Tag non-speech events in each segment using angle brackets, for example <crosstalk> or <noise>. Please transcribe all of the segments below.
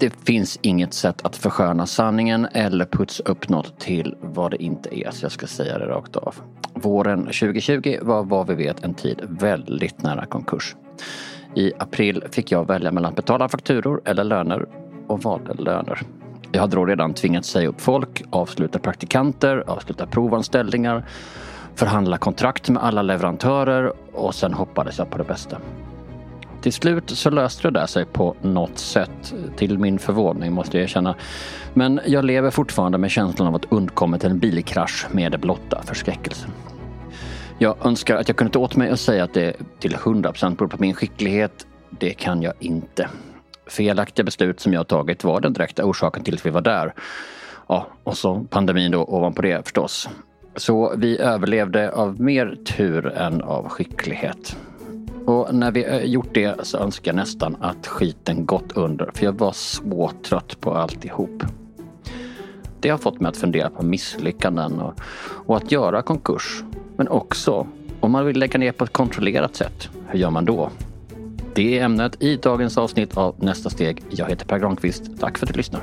Det finns inget sätt att försköna sanningen eller putsa upp något till vad det inte är, så jag ska säga det rakt av. Våren 2020 var vad vi vet en tid väldigt nära konkurs. I april fick jag välja mellan att betala fakturor eller löner och valde löner. Jag hade då redan tvingats säga upp folk, avsluta praktikanter, avsluta provanställningar, förhandla kontrakt med alla leverantörer och sen hoppades jag på det bästa. Till slut så löste det där sig på något sätt, till min förvåning måste jag erkänna. Men jag lever fortfarande med känslan av att undkommit en bilkrasch med blotta förskräckelsen. Jag önskar att jag kunde ta åt mig och säga att det till 100% beror på min skicklighet. Det kan jag inte. Felaktiga beslut som jag tagit var den direkta orsaken till att vi var där. Ja, och så pandemin då ovanpå det förstås. Så vi överlevde av mer tur än av skicklighet. Och när vi eh, gjort det så önskar jag nästan att skiten gått under för jag var så trött på alltihop. Det har fått mig att fundera på misslyckanden och, och att göra konkurs. Men också om man vill lägga ner på ett kontrollerat sätt, hur gör man då? Det är ämnet i dagens avsnitt av Nästa steg. Jag heter Per Granqvist. Tack för att du lyssnar.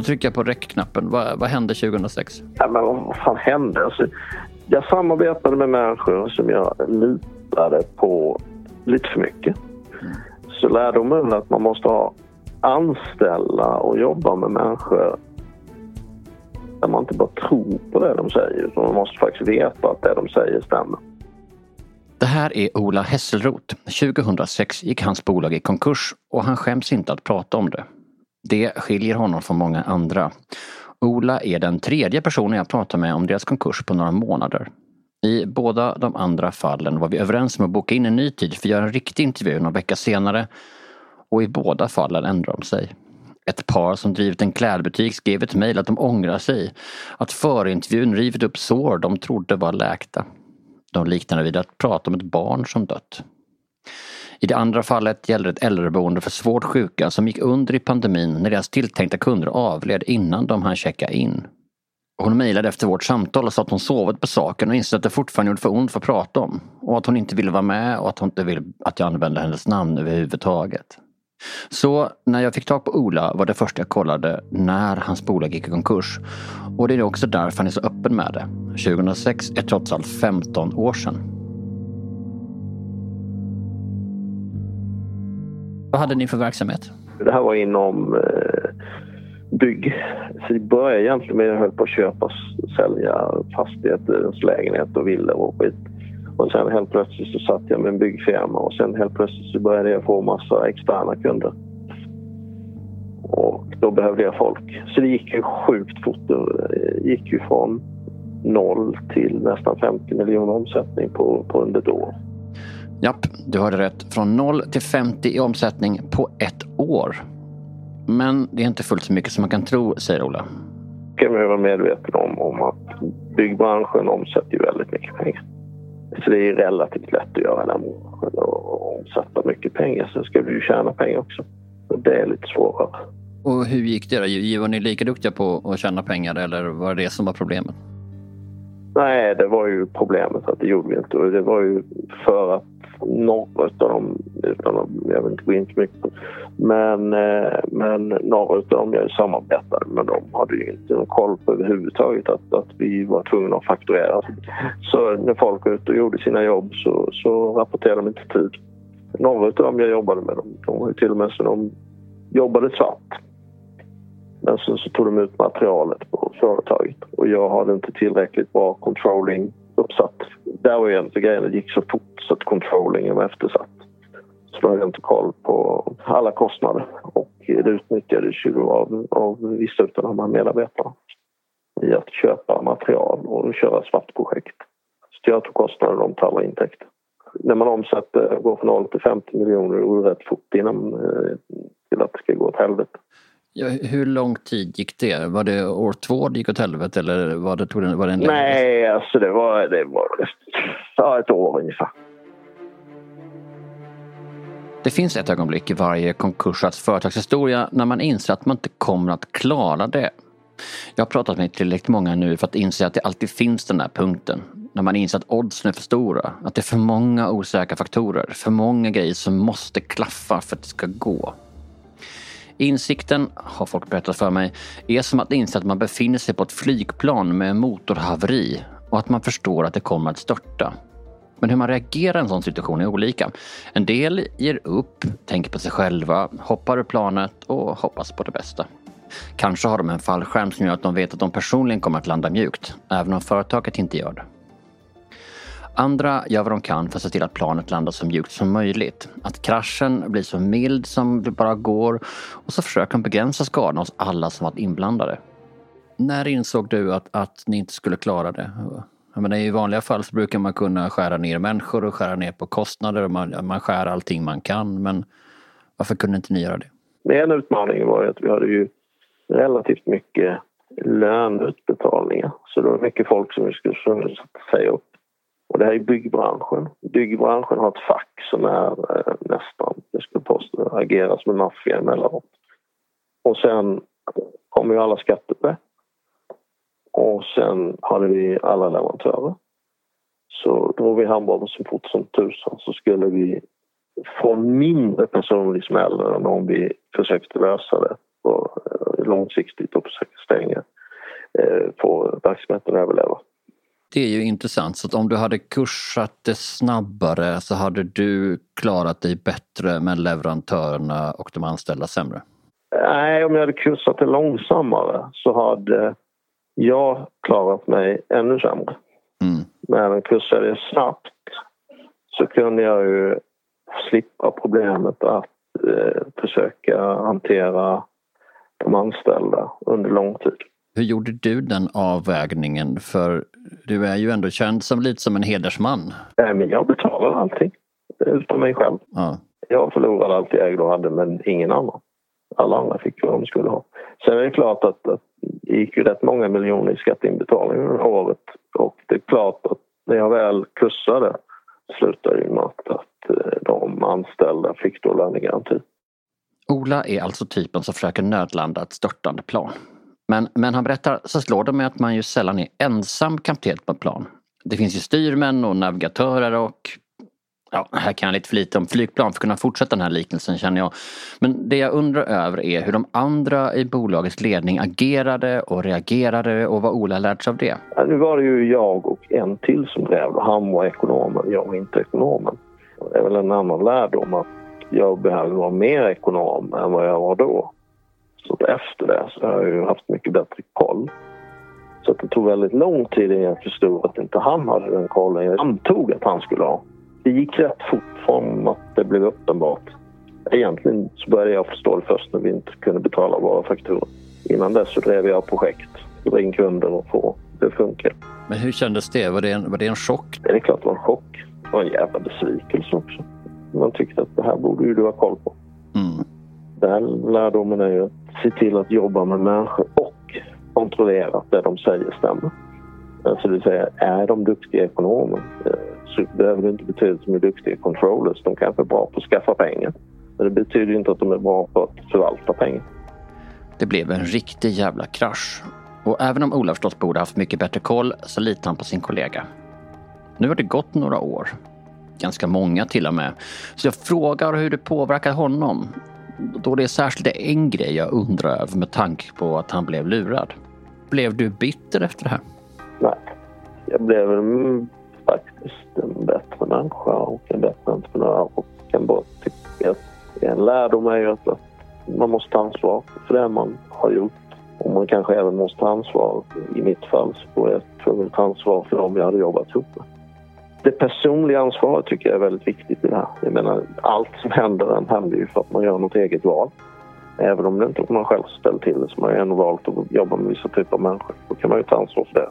Då trycker jag på räckknappen. Vad, vad hände 2006? Ja, men vad fan hände? Alltså, jag samarbetade med människor som jag litade på lite för mycket. Mm. Så lärdomen är att man måste ha anställa och jobba med människor där man inte bara tror på det de säger utan man måste faktiskt veta att det de säger stämmer. Det här är Ola Hesselroth. 2006 gick hans bolag i konkurs och han skäms inte att prata om det. Det skiljer honom från många andra. Ola är den tredje personen jag pratar med om deras konkurs på några månader. I båda de andra fallen var vi överens om att boka in en ny tid för att göra en riktig intervju någon vecka senare. Och i båda fallen ändrade de sig. Ett par som drivit en klädbutik skrev ett mejl att de ångrar sig. Att förintervjun rivit upp sår de trodde var läkta. De liknade vid att prata om ett barn som dött. I det andra fallet gällde det ett äldreboende för svårt sjuka som gick under i pandemin när deras tilltänkta kunder avled innan de hann checka in. Hon mejlade efter vårt samtal och sa att hon sovit på saken och insåg att det fortfarande gjorde för ont för att prata om. Och att hon inte ville vara med och att hon inte ville att jag använde hennes namn överhuvudtaget. Så när jag fick tag på Ola var det första jag kollade när hans bolag gick i konkurs. Och det är också därför han är så öppen med det. 2006 är trots allt 15 år sedan. Vad hade ni för verksamhet? Det här var inom eh, bygg. Så det började egentligen med att jag höll på att köpa och sälja fastigheter, lägenheter och villor och skit. Och sen helt plötsligt så satt jag med en byggfirma och sen helt plötsligt så började jag få massa externa kunder. Och då behövde jag folk. Så det gick ju sjukt fort. Det gick ju från noll till nästan 50 miljoner omsättning på, på under ett år. Japp, du hörde rätt. Från 0 till 50 i omsättning på ett år. Men det är inte fullt så mycket som man kan tro, säger Ola. Det kan man vara medveten om, om att byggbranschen omsätter ju väldigt mycket pengar. Så det är relativt lätt att göra den branschen och omsätta mycket pengar. Sen ska du ju tjäna pengar också. Det är lite svårare. Och hur gick det då? Var ni lika duktiga på att tjäna pengar eller var det det som var problemet? Nej, det var ju problemet att det gjorde vi inte. Det var ju för att några av dem, utan att, jag vill inte gå in så mycket men, eh, men några av dem jag samarbetade med dem hade ju inte någon koll på överhuvudtaget att, att vi var tvungna att fakturera. Så när folk var ute och gjorde sina jobb så, så rapporterade de inte tid. Några av dem jag jobbade med, de, de var ju till och med så de jobbade svart. Men sen så tog de ut materialet på företaget och jag hade inte tillräckligt bra controlling uppsatt. Där var ju en grej, det gick så fort så att controllingen var eftersatt. Så då hade jag inte koll på alla kostnader och det utnyttjades ju av, av vissa av de här medarbetarna i att köpa material och köra svartprojekt. Så jag tog kostnader och de tar alla intäkter. När man omsätter, går från 0 till 50 miljoner, går det rätt fort innan eh, till att det ska gå åt helvete. Ja, hur lång tid gick det? Var det år två det gick åt helvete eller var det, tog det, var det en Nej, alltså det var, det var ja, ett år ungefär. Det finns ett ögonblick i varje konkursats företagshistoria när man inser att man inte kommer att klara det. Jag har pratat med tillräckligt många nu för att inse att det alltid finns den där punkten. När man inser att oddsen är för stora. Att det är för många osäkra faktorer. För många grejer som måste klaffa för att det ska gå. Insikten, har folk berättat för mig, är som att inse att man befinner sig på ett flygplan med motorhaveri och att man förstår att det kommer att störta. Men hur man reagerar i en sån situation är olika. En del ger upp, tänker på sig själva, hoppar ur planet och hoppas på det bästa. Kanske har de en fallskärm som gör att de vet att de personligen kommer att landa mjukt, även om företaget inte gör det. Andra gör vad de kan för att se till att planet landar så mjukt som möjligt. Att kraschen blir så mild som det bara går och så försöker de begränsa skadorna hos alla som varit inblandade. När insåg du att, att ni inte skulle klara det? Jag menar, I vanliga fall så brukar man kunna skära ner människor och skära ner på kostnader. Och man, man skär allting man kan. Men varför kunde inte ni göra det? En utmaning var ju att vi hade ju relativt mycket löneutbetalningar. Så det var mycket folk som vi skulle säga upp. Och det här är byggbranschen. Byggbranschen har ett fack som är eh, nästan, jag skulle påstå, agerar som en maffia emellanåt. Och sen kommer ju alla skatter på Och sen hade vi alla leverantörer. Så drog vi handbollen så fort som tusan så skulle vi få mindre personlig smäll än om vi försökte lösa det på, eh, långsiktigt och försöka stänga, eh, få verksamheten att överleva. Det är ju intressant. Så om du hade kursat det snabbare så hade du klarat dig bättre men leverantörerna och de anställda sämre? Nej, om jag hade kursat det långsammare så hade jag klarat mig ännu sämre. Mm. Men kursade jag snabbt så kunde jag ju slippa problemet att eh, försöka hantera de anställda under lång tid. Hur gjorde du den avvägningen? För du är ju ändå känd som lite som en hedersman. Men jag betalade allting, utom mig själv. Ja. Jag förlorade allt jag ägde och hade, men ingen annan. Alla andra fick vad de skulle ha. Sen är det klart att, att det gick ju rätt många miljoner i skatteinbetalningar under året. Och det är klart att när jag väl kursade slutade det med att, att eh, de anställda fick då lönegaranti. Ola är alltså typen som försöker nödlanda ett störtande plan. Men, men han berättar, så slår det mig att man ju sällan är ensam kapten på ett plan. Det finns ju styrmän och navigatörer och Ja, här kan jag lite för lite om flygplan för att kunna fortsätta den här liknelsen känner jag. Men det jag undrar över är hur de andra i bolagets ledning agerade och reagerade och vad Ola lärt sig av det. Ja, nu var det ju jag och en till som grävde. Han var ekonomen, jag var inte ekonomen. Det är väl en annan lärdom att jag behöver vara mer ekonom än vad jag var då. Så efter det så har jag ju haft mycket bättre koll. Så det tog väldigt lång tid innan jag förstod att inte han hade den kollen jag antog att han skulle ha. Det gick rätt fort från att det blev uppenbart. Egentligen så började jag förstå det först när vi inte kunde betala våra fakturor. Innan dess så drev jag projekt, dra in kunder och få det att funka. Men hur kändes det? Var det en, var det en chock? Det är klart det var en chock. Det var en jävla besvikelse också. Man tyckte att det här borde ju du ha koll på. Mm. Den lärdomen är ju att se till att jobba med människor och kontrollera att det de säger stämmer. Alltså det vill säga, är de duktiga ekonomer eh, så behöver det inte betyda att de är duktiga controllers. De kanske är bra på att skaffa pengar. Men det betyder inte att de är bra på att förvalta pengar. Det blev en riktig jävla krasch. Och även om Ola förstås borde haft mycket bättre koll så litar han på sin kollega. Nu har det gått några år ganska många till och med. Så jag frågar hur det påverkar honom. Då det är särskilt en grej jag undrar över med tanke på att han blev lurad. Blev du bitter efter det här? Nej, jag blev faktiskt en bättre människa och en bättre entreprenör och kan bara tycka att en lärdom är ju att man måste ta ansvar för det man har gjort och man kanske även måste ta ansvar, i mitt fall så var jag tvungen att ta ansvar för dem jag hade jobbat ihop med det personliga ansvaret tycker jag är väldigt viktigt i det här. Jag menar, allt som händer en händer ju för att man gör något eget val. Även om det inte är man själv ställer till det så man har ändå valt att jobba med vissa typer av människor. Då kan man ju ta ansvar för det.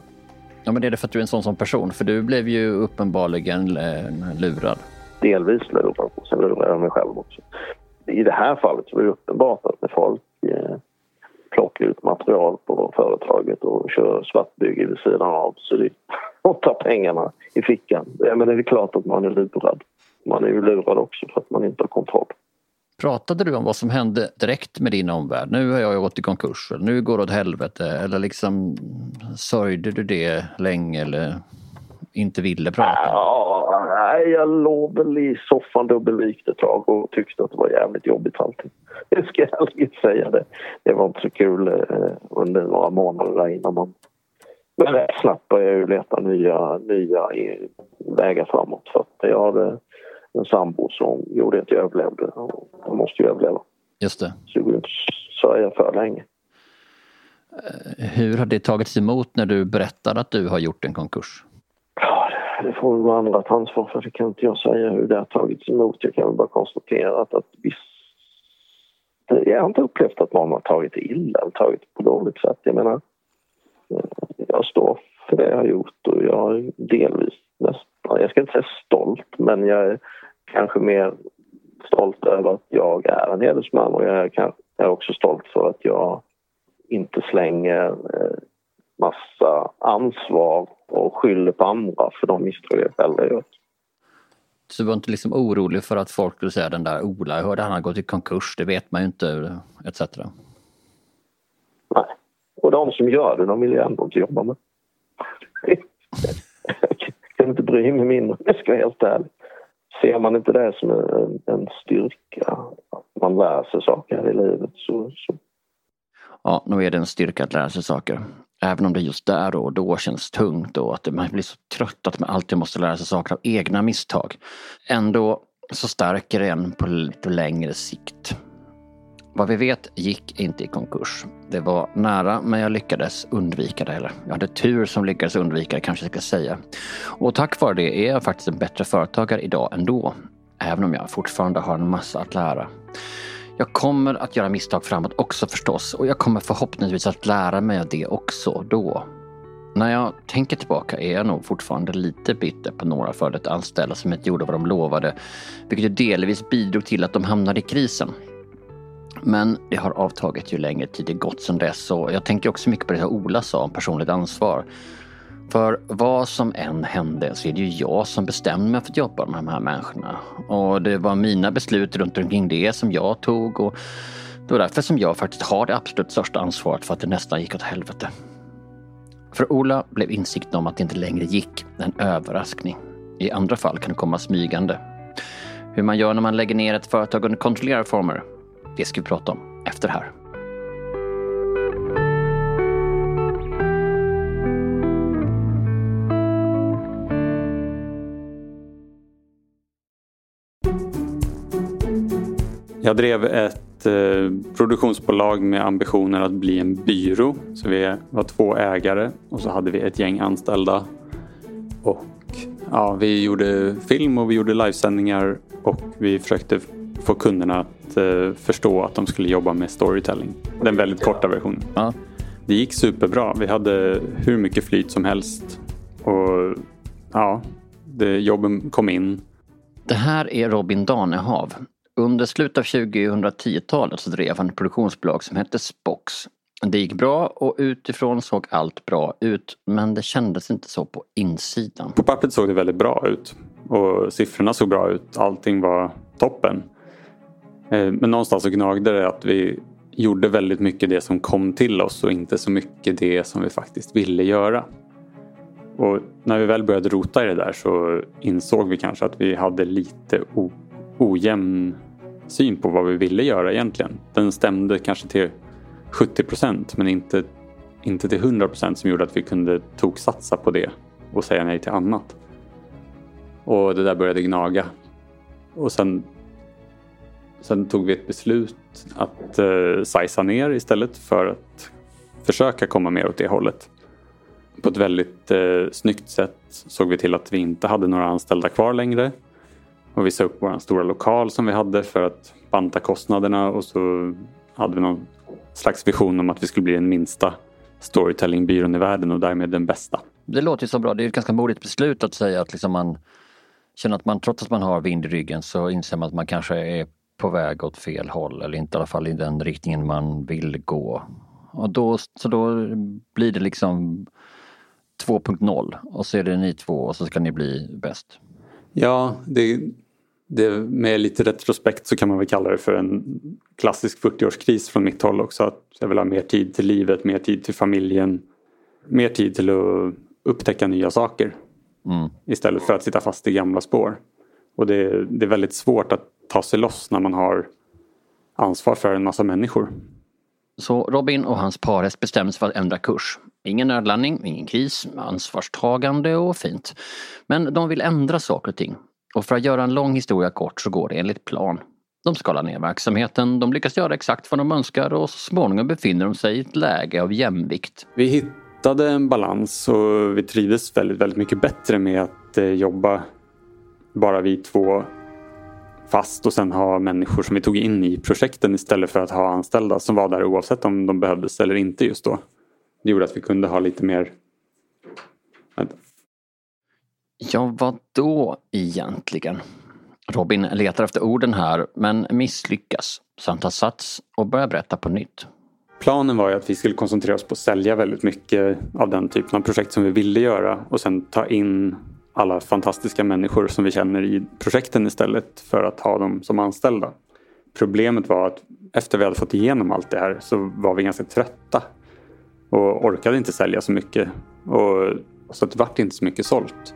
Ja, men det är det för att du är en sån som person? För du blev ju uppenbarligen eh, lurad. Delvis lurad, och sen lurade jag mig själv också. I det här fallet så var det uppenbart att när folk eh, plockar ut material på företaget och kör svartbygge vid sidan av så det <laughs> och ta pengarna i fickan. Ja, men det är klart att man är lurad. Man är ju lurad också för att man inte har kontroll. Pratade du om vad som hände direkt med din omvärld? Nu har jag gått i konkurs, nu går det åt helvete. Eller liksom sörjde du det länge? Eller inte ville prata? Ja, nej, jag låg väl i soffan dubbelvikt ett tag och tyckte att det var jävligt jobbigt allting. <laughs> Det ska jag ärligt säga. Det, det var inte så kul eh, under några månader innan man... Men rätt snabbt började jag ju leta nya, nya vägar framåt. För att jag hade en sambo som gjorde att jag överlevde. Jag måste ju överleva. Just det. Så det går inte sörja för länge. Hur har det tagits emot när du berättade att du har gjort en konkurs? Ja, det får väl vara andra ta ansvar för. Det kan inte jag säga hur det har tagits emot. Jag kan väl bara konstatera att, att viss... Jag har inte upplevt att någon har tagit illa eller tagit på dåligt sätt. Jag menar, jag står för det jag har gjort och jag är delvis nästan, jag ska inte säga stolt, men jag är kanske mer stolt över att jag är en hedersman och jag är, jag är också stolt för att jag inte slänger eh, massa ansvar och skyller på andra för de misstag jag själv har gjort. Så du var inte liksom orolig för att folk skulle säga den där Ola, jag hörde han har gått i konkurs, det vet man ju inte, etc. Och de som gör det, de vill jag ändå inte jobba med. jag <laughs> kan inte bry mig mindre, jag ska vara helt ärlig. Ser man inte det som en, en styrka, att man lär sig saker här i livet så, så ja, nog är det en styrka att lära sig saker. Även om det just där och då känns tungt och att man blir så trött att man alltid måste lära sig saker av egna misstag. Ändå så stärker det en på, lite längre sikt. Vad vi vet gick inte i konkurs. Det var nära men jag lyckades undvika det. Eller jag hade tur som lyckades undvika det kanske jag ska säga. Och tack vare det är jag faktiskt en bättre företagare idag ändå. Även om jag fortfarande har en massa att lära. Jag kommer att göra misstag framåt också förstås och jag kommer förhoppningsvis att lära mig av det också då. När jag tänker tillbaka är jag nog fortfarande lite bitter på några före detta anställda som inte gjorde vad de lovade, vilket ju delvis bidrog till att de hamnade i krisen. Men det har avtagit ju längre tid det gått sedan dess och jag tänker också mycket på det Ola sa om personligt ansvar. För vad som än hände så är det ju jag som bestämde mig för att jobba med de här människorna. Och det var mina beslut runt omkring det som jag tog och det var därför som jag faktiskt har det absolut största ansvaret för att det nästan gick åt helvete. För Ola blev insikten om att det inte längre gick en överraskning. I andra fall kan det komma smygande. Hur man gör när man lägger ner ett företag under kontrollerade former, det ska vi prata om efter det här. Jag drev ett eh, produktionsbolag med ambitioner att bli en byrå. Så vi var två ägare och så hade vi ett gäng anställda. Och ja, vi gjorde film och vi gjorde livesändningar och vi försökte få kunderna att eh, förstå att de skulle jobba med storytelling. Den väldigt korta versionen. Ja. Det gick superbra. Vi hade hur mycket flyt som helst. Och ja, det, jobben kom in. Det här är Robin Danehav. Under slutet av 2010-talet så drev han ett produktionsbolag som hette Spox. Det gick bra och utifrån såg allt bra ut men det kändes inte så på insidan. På pappret såg det väldigt bra ut och siffrorna såg bra ut. Allting var toppen. Eh, men någonstans så gnagde det att vi gjorde väldigt mycket det som kom till oss och inte så mycket det som vi faktiskt ville göra. Och när vi väl började rota i det där så insåg vi kanske att vi hade lite ojämn syn på vad vi ville göra egentligen. Den stämde kanske till 70 procent men inte, inte till 100 procent som gjorde att vi kunde toksatsa på det och säga nej till annat. Och det där började gnaga. Och sen, sen tog vi ett beslut att eh, sajsa ner istället för att försöka komma mer åt det hållet. På ett väldigt eh, snyggt sätt såg vi till att vi inte hade några anställda kvar längre och vi sa upp vår stora lokal som vi hade för att banta kostnaderna och så hade vi någon slags vision om att vi skulle bli den minsta storytellingbyrån i världen och därmed den bästa. Det låter ju så bra. Det är ett ganska modigt beslut att säga att liksom man känner att man trots att man har vind i ryggen så inser man att man kanske är på väg åt fel håll eller inte i alla fall i den riktningen man vill gå. Och då, så då blir det liksom 2.0 och så är det ni två och så ska ni bli bäst. Ja, det, det, med lite retrospekt så kan man väl kalla det för en klassisk 40-årskris från mitt håll också. Att jag vill ha mer tid till livet, mer tid till familjen, mer tid till att upptäcka nya saker. Mm. Istället för att sitta fast i gamla spår. Och det, det är väldigt svårt att ta sig loss när man har ansvar för en massa människor. Så Robin och hans parhäst bestämde sig för att ändra kurs. Ingen nödlandning, ingen kris, ansvarstagande och fint. Men de vill ändra saker och ting. Och för att göra en lång historia kort så går det enligt plan. De skalar ner verksamheten, de lyckas göra exakt vad de önskar och så småningom befinner de sig i ett läge av jämvikt. Vi hittade en balans och vi trivdes väldigt, väldigt mycket bättre med att eh, jobba bara vi två fast och sen ha människor som vi tog in i projekten istället för att ha anställda som var där oavsett om de behövdes eller inte just då. Det gjorde att vi kunde ha lite mer... Vänta. Ja, vad då egentligen? Robin letar efter orden här men misslyckas. Så han tar sats och börjar berätta på nytt. Planen var ju att vi skulle koncentrera oss på att sälja väldigt mycket av den typen av projekt som vi ville göra och sen ta in alla fantastiska människor som vi känner i projekten istället för att ha dem som anställda. Problemet var att efter vi hade fått igenom allt det här så var vi ganska trötta och orkade inte sälja så mycket. Och, så det vart inte så mycket sålt.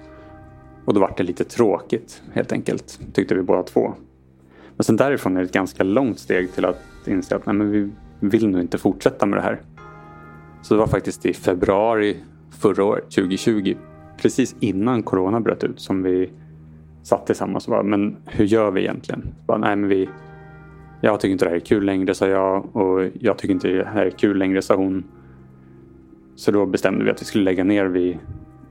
Och då vart det lite tråkigt helt enkelt, tyckte vi båda två. Men sen därifrån är det ett ganska långt steg till att inse att nej, men vi vill nog inte fortsätta med det här. Så det var faktiskt i februari förra året, 2020, precis innan corona bröt ut som vi satt tillsammans och bara, men hur gör vi egentligen? Bara, nej, men vi, jag tycker inte det här är kul längre, sa jag. Och jag tycker inte det här är kul längre, sa hon. Så då bestämde vi att vi skulle lägga ner vid,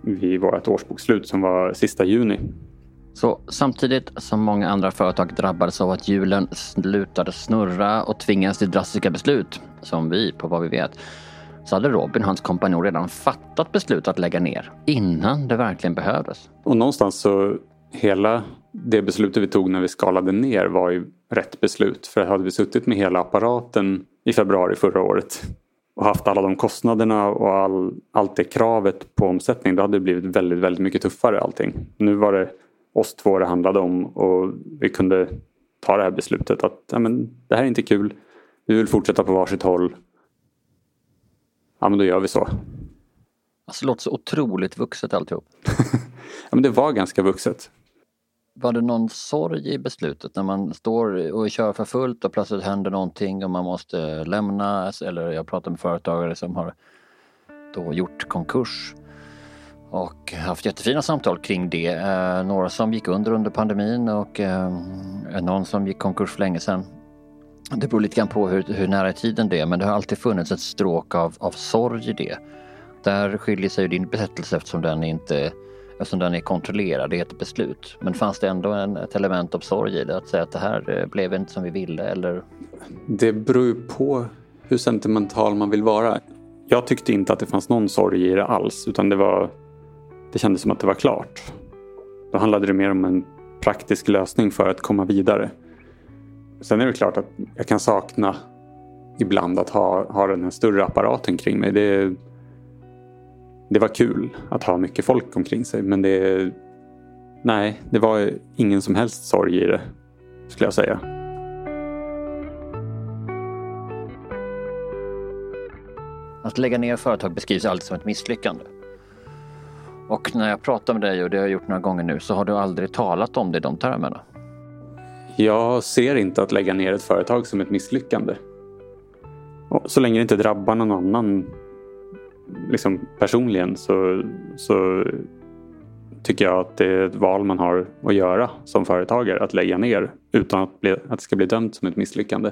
vid vårt årsbokslut som var sista juni. Så samtidigt som många andra företag drabbades av att hjulen slutade snurra och tvingades till drastiska beslut, som vi på vad vi vet, så hade Robin och hans kompanjon redan fattat beslutet att lägga ner innan det verkligen behövdes. Och någonstans så hela det beslutet vi tog när vi skalade ner var ju rätt beslut. För hade vi suttit med hela apparaten i februari förra året och haft alla de kostnaderna och all, allt det kravet på omsättning då hade det blivit väldigt, väldigt mycket tuffare allting. Nu var det oss två det handlade om och vi kunde ta det här beslutet att ja, men, det här är inte kul. Vi vill fortsätta på varsitt håll ja men då gör vi så. Alltså det låter så otroligt vuxet alltihop. <laughs> ja men det var ganska vuxet. Var det någon sorg i beslutet när man står och kör för fullt och plötsligt händer någonting och man måste lämna? Eller jag pratar med företagare som har då gjort konkurs och haft jättefina samtal kring det. Eh, några som gick under under pandemin och eh, någon som gick konkurs för länge sedan. Det beror lite grann på hur, hur nära i tiden det är men det har alltid funnits ett stråk av, av sorg i det. Där skiljer sig din berättelse eftersom den inte eftersom den är kontrollerad, det är ett beslut. Men fanns det ändå en, ett element av sorg i det? Att säga att det här eh, blev inte som vi ville eller? Det beror ju på hur sentimental man vill vara. Jag tyckte inte att det fanns någon sorg i det alls utan det var det kändes som att det var klart. Då handlade det mer om en praktisk lösning för att komma vidare. Sen är det klart att jag kan sakna ibland att ha, ha den här större apparaten kring mig. Det, det var kul att ha mycket folk omkring sig men det, nej, det var ingen som helst sorg i det skulle jag säga. Att lägga ner företag beskrivs alltid som ett misslyckande. Och när jag pratar med dig, och det har jag gjort några gånger nu, så har du aldrig talat om det i de termerna. Jag ser inte att lägga ner ett företag som ett misslyckande. Och så länge det inte drabbar någon annan liksom personligen så, så tycker jag att det är ett val man har att göra som företagare. Att lägga ner utan att, bli, att det ska bli dömt som ett misslyckande.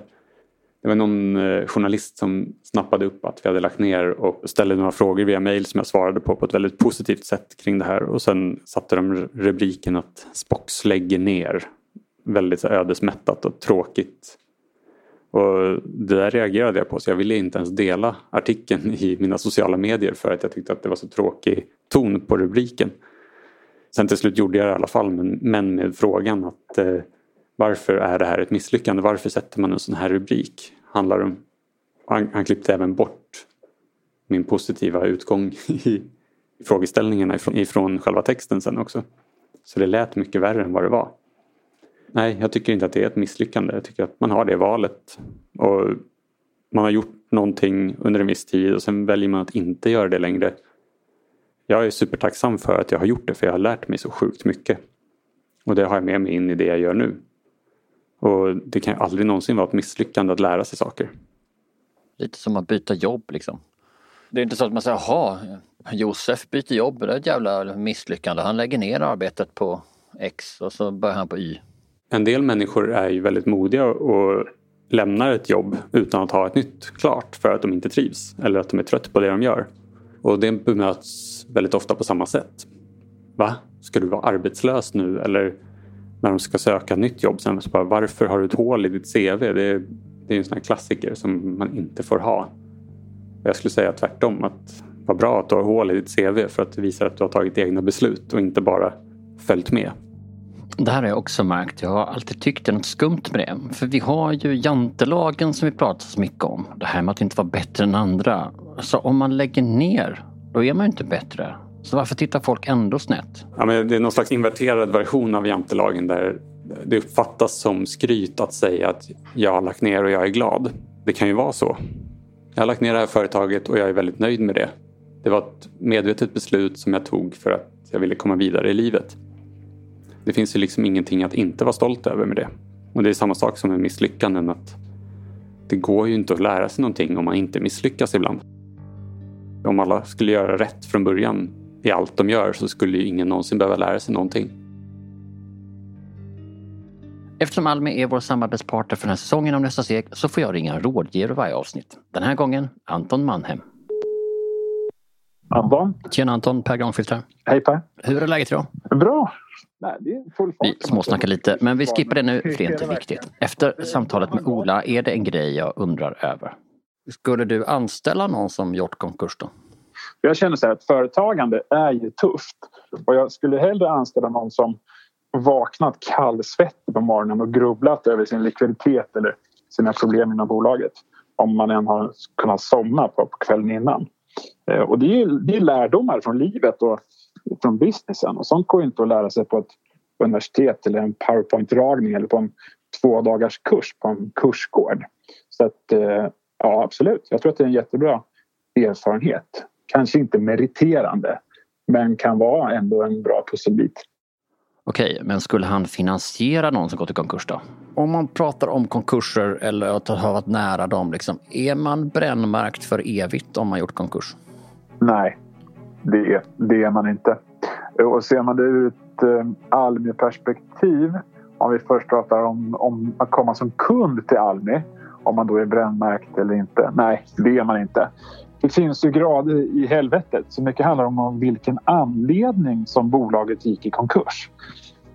Det var någon eh, journalist som snappade upp att vi hade lagt ner och ställde några frågor via mail som jag svarade på på ett väldigt positivt sätt kring det här. Och sen satte de rubriken att Spox lägger ner. Väldigt ödesmättat och tråkigt. Och det där reagerade jag på så jag ville inte ens dela artikeln i mina sociala medier för att jag tyckte att det var så tråkig ton på rubriken. Sen till slut gjorde jag det i alla fall men, med frågan att eh, varför är det här ett misslyckande? Varför sätter man en sån här rubrik? Handlar om, han, han klippte även bort min positiva utgång <laughs> i frågeställningarna ifrån, ifrån själva texten sen också. Så det lät mycket värre än vad det var. Nej, jag tycker inte att det är ett misslyckande. Jag tycker att man har det valet. Och man har gjort någonting under en viss tid och sen väljer man att inte göra det längre. Jag är supertacksam för att jag har gjort det för jag har lärt mig så sjukt mycket. Och det har jag med mig in i det jag gör nu. Och det kan ju aldrig någonsin vara ett misslyckande att lära sig saker. Lite som att byta jobb liksom. Det är inte så att man säger, jaha, Josef byter jobb, det är ett jävla misslyckande. Han lägger ner arbetet på X och så börjar han på Y. En del människor är ju väldigt modiga och lämnar ett jobb utan att ha ett nytt klart för att de inte trivs eller att de är trött på det de gör. Och det bemöts väldigt ofta på samma sätt. Va? Ska du vara arbetslös nu? Eller när de ska söka nytt jobb sen så bara, varför har du ett hål i ditt CV? Det är, det är en sån här klassiker som man inte får ha. Jag skulle säga tvärtom. att Vad bra att du har hål i ditt CV för att det visar att du har tagit egna beslut och inte bara följt med. Det här har jag också märkt. Jag har alltid tyckt det är något skumt med det. För vi har ju jantelagen som vi pratar så mycket om. Det här med att inte vara bättre än andra. Så om man lägger ner, då är man ju inte bättre. Så varför tittar folk ändå snett? Ja, men det är någon slags inverterad version av jantelagen där det uppfattas som skryt att säga att jag har lagt ner och jag är glad. Det kan ju vara så. Jag har lagt ner det här företaget och jag är väldigt nöjd med det. Det var ett medvetet beslut som jag tog för att jag ville komma vidare i livet. Det finns ju liksom ingenting att inte vara stolt över med det. Och det är samma sak som med misslyckanden. att Det går ju inte att lära sig någonting om man inte misslyckas ibland. Om alla skulle göra rätt från början i allt de gör så skulle ju ingen någonsin behöva lära sig någonting. Eftersom Almi är vår samarbetspartner för den här säsongen av Nästa steg så får jag ringa en rådgivare varje avsnitt. Den här gången Anton Mannhem. Anton? Tjena Anton, Per Granqvist här. Hej Per. Hur är läget idag? Bra. Nej. Vi småsnackar lite, men vi skippar det nu för <laughs> det är inte viktigt. Efter samtalet med Ola är det en grej jag undrar över. Skulle du anställa någon som gjort konkurs då? Jag känner så här att företagande är ju tufft. Och jag skulle hellre anställa någon som vaknat kallsvettig på morgonen och grubblat över sin likviditet eller sina problem inom bolaget. Om man än har kunnat somna på, på kvällen innan. Eh, och det är, det är lärdomar från livet och från businessen. Och sånt går inte att lära sig på ett universitet eller en powerpoint-dragning eller på en två dagars kurs på en kursgård. Så att, eh, ja absolut, jag tror att det är en jättebra erfarenhet. Kanske inte meriterande men kan vara ändå en bra pusselbit. Okej, men skulle han finansiera någon som gått i konkurs då? Om man pratar om konkurser eller att ha varit nära dem, liksom, är man brännmärkt för evigt om man gjort konkurs? Nej, det, det är man inte. Och ser man det ur ett eh, Almi-perspektiv om vi först pratar om, om att komma som kund till Almi om man då är brännmärkt eller inte. Nej, det är man inte. Det finns ju grader i helvetet. Så mycket handlar om vilken anledning som bolaget gick i konkurs.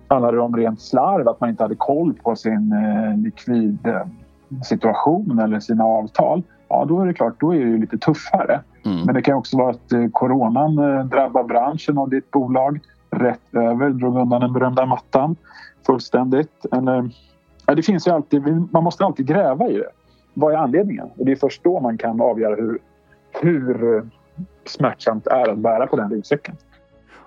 Handlar det om rent slarv, att man inte hade koll på sin eh, likvid eh, situation eller sina avtal? Ja, då är det klart, då är det lite tuffare. Mm. Men det kan också vara att eh, coronan eh, drabbar branschen och ditt bolag rätt över, drog undan den berömda mattan fullständigt. Eller, ja, det finns ju alltid, man måste alltid gräva i det. Vad är anledningen? Och det är först då man kan avgöra hur, hur eh, smärtsamt det är att bära på den ryggsäcken.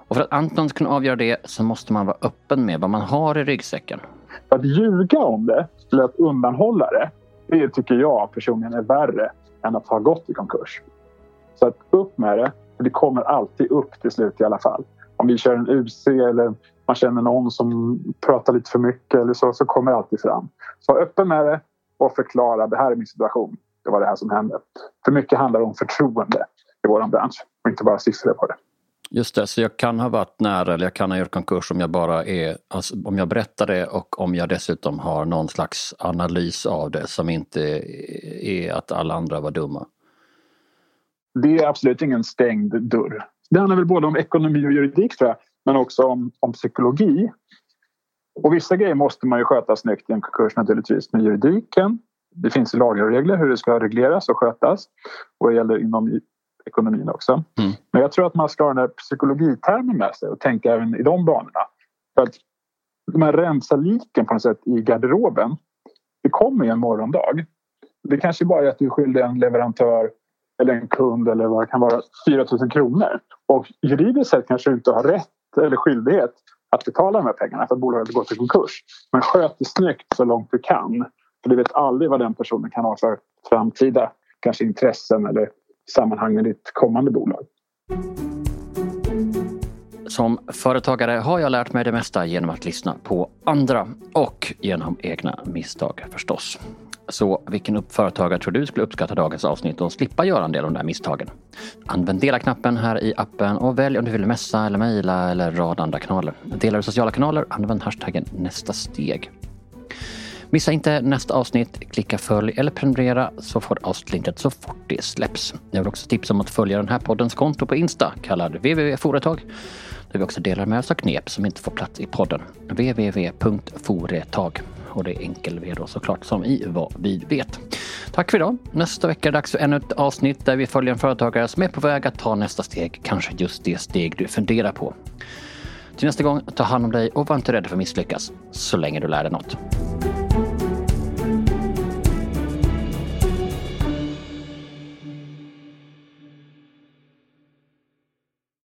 Och för att Anton ska kunna avgöra det så måste man vara öppen med vad man har i ryggsäcken. Att ljuga om det eller att undanhålla det, det tycker jag personligen är värre än att ha gått i konkurs. Så att upp med det, för det kommer alltid upp till slut i alla fall. Om vi kör en UC eller man känner någon som pratar lite för mycket eller så, så kommer det alltid fram. Så var öppen med det och förklara, det här är min situation. Det var det här som hände. För mycket handlar om förtroende i vår bransch och inte bara siffror på det. Just det, så jag kan ha varit nära eller jag kan ha gjort konkurs om jag bara är, alltså, om jag berättar det och om jag dessutom har någon slags analys av det som inte är att alla andra var dumma. Det är absolut ingen stängd dörr. Det handlar väl både om ekonomi och juridik tror jag, men också om, om psykologi. Och vissa grejer måste man ju sköta snyggt i en konkurs naturligtvis med juridiken. Det finns lagar och regler hur det ska regleras och skötas. Och det gäller inom ekonomin också. Mm. Men jag tror att man ska ha den här psykologitermen med sig och tänka även i de banorna. För att de här rensa liken på något sätt i garderoben, det kommer ju en morgondag. Det kanske bara är att du skyller en leverantör eller en kund eller vad det kan vara 4 000 kronor. Och juridiskt sett kanske du inte har rätt eller skyldighet att betala de här pengarna för att bolaget har gått i konkurs. Men sköt det snyggt så långt du kan. För du vet aldrig vad den personen kan ha för framtida kanske intressen eller sammanhang med ditt kommande bolag. Som företagare har jag lärt mig det mesta genom att lyssna på andra och genom egna misstag förstås. Så vilken företagare tror du skulle uppskatta dagens avsnitt och slippa göra en del av de där misstagen? Använd dela-knappen här i appen och välj om du vill messa eller mejla eller rad andra kanaler. Delar du sociala kanaler, använd hashtaggen nästa steg. Missa inte nästa avsnitt, klicka följ eller prenumerera så får du avsnittet så fort det släpps. Jag vill också tipsa om att följa den här poddens konto på Insta kallad www.foretag där vi också delar med oss av knep som inte får plats i podden. www.foretag och det är enkel-v då såklart som i vad vi vet. Tack för idag. Nästa vecka är det dags för ännu ett avsnitt där vi följer en företagare som är på väg att ta nästa steg, kanske just det steg du funderar på. Till nästa gång, ta hand om dig och var inte rädd för att misslyckas, så länge du lär dig något.